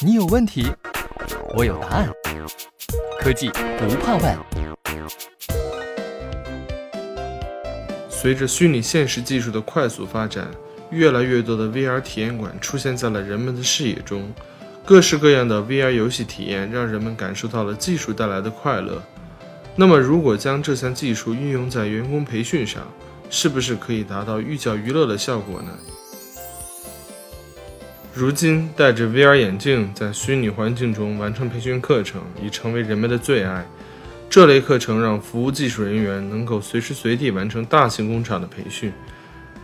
你有问题，我有答案。科技不怕问。随着虚拟现实技术的快速发展，越来越多的 VR 体验馆出现在了人们的视野中。各式各样的 VR 游戏体验让人们感受到了技术带来的快乐。那么，如果将这项技术运用在员工培训上，是不是可以达到寓教于乐的效果呢？如今，戴着 VR 眼镜在虚拟环境中完成培训课程已成为人们的最爱。这类课程让服务技术人员能够随时随地完成大型工厂的培训。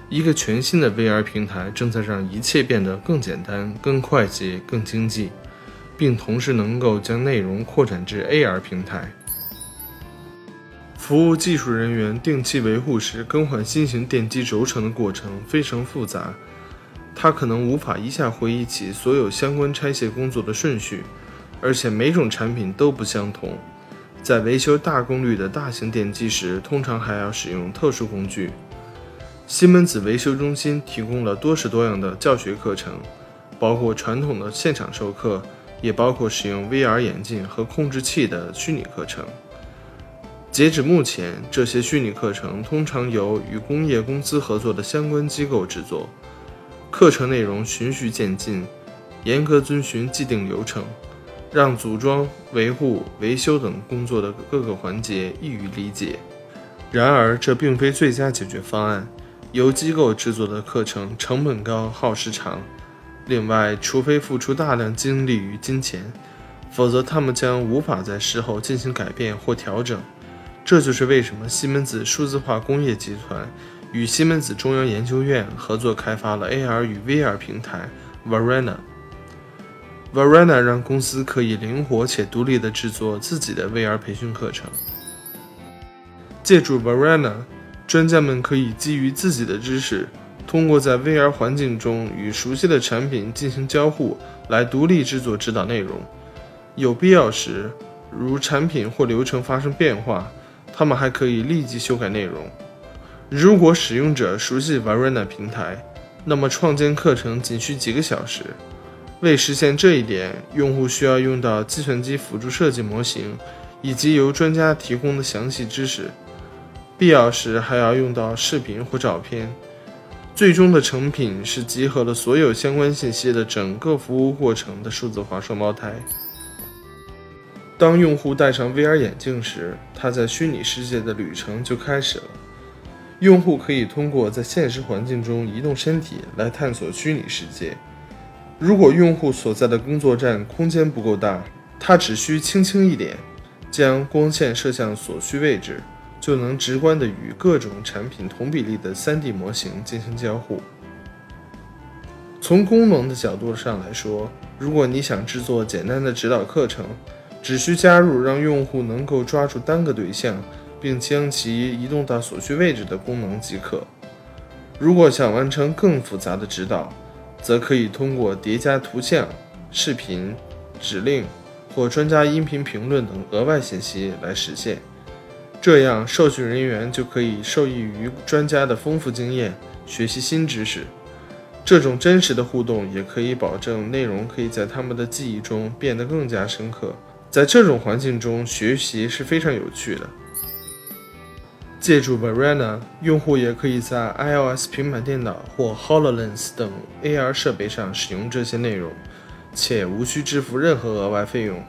一个全新的 VR 平台正在让一切变得更简单、更快捷、更经济，并同时能够将内容扩展至 AR 平台。服务技术人员定期维护时更换新型电机轴承的过程非常复杂。他可能无法一下回忆起所有相关拆卸工作的顺序，而且每种产品都不相同。在维修大功率的大型电机时，通常还要使用特殊工具。西门子维修中心提供了多式多样的教学课程，包括传统的现场授课，也包括使用 VR 眼镜和控制器的虚拟课程。截止目前，这些虚拟课程通常由与工业公司合作的相关机构制作。课程内容循序渐进，严格遵循既定流程，让组装、维护、维修等工作的各个环节易于理解。然而，这并非最佳解决方案。由机构制作的课程成本高、耗时长。另外，除非付出大量精力与金钱，否则他们将无法在事后进行改变或调整。这就是为什么西门子数字化工业集团。与西门子中央研究院合作开发了 AR 与 VR 平台 Varena。Varena 让公司可以灵活且独立地制作自己的 VR 培训课程。借助 Varena，专家们可以基于自己的知识，通过在 VR 环境中与熟悉的产品进行交互，来独立制作指导内容。有必要时，如产品或流程发生变化，他们还可以立即修改内容。如果使用者熟悉 Varena 平台，那么创建课程仅需几个小时。为实现这一点，用户需要用到计算机辅助设计模型，以及由专家提供的详细知识。必要时还要用到视频或照片。最终的成品是集合了所有相关信息的整个服务过程的数字化双胞胎。当用户戴上 VR 眼镜时，他在虚拟世界的旅程就开始了。用户可以通过在现实环境中移动身体来探索虚拟世界。如果用户所在的工作站空间不够大，他只需轻轻一点，将光线射向所需位置，就能直观地与各种产品同比例的 3D 模型进行交互。从功能的角度上来说，如果你想制作简单的指导课程，只需加入让用户能够抓住单个对象。并将其移动到所需位置的功能即可。如果想完成更复杂的指导，则可以通过叠加图像、视频、指令或专家音频评论等额外信息来实现。这样，受训人员就可以受益于专家的丰富经验，学习新知识。这种真实的互动也可以保证内容可以在他们的记忆中变得更加深刻。在这种环境中学习是非常有趣的。借助 Varena，用户也可以在 iOS 平板电脑或 Hololens 等 AR 设备上使用这些内容，且无需支付任何额外费用。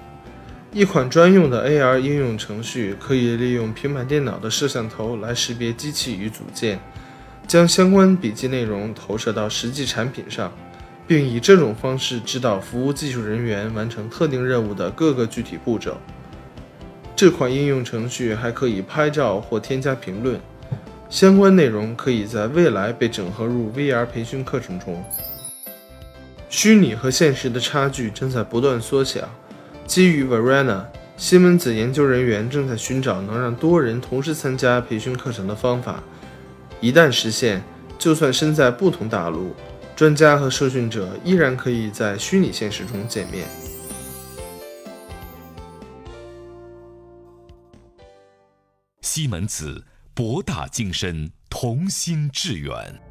一款专用的 AR 应用程序可以利用平板电脑的摄像头来识别机器与组件，将相关笔记内容投射到实际产品上，并以这种方式指导服务技术人员完成特定任务的各个具体步骤。这款应用程序还可以拍照或添加评论，相关内容可以在未来被整合入 VR 培训课程中。虚拟和现实的差距正在不断缩小。基于 Varena，西门子研究人员正在寻找能让多人同时参加培训课程的方法。一旦实现，就算身在不同大陆，专家和受训者依然可以在虚拟现实中见面。西门子，博大精深，同心致远。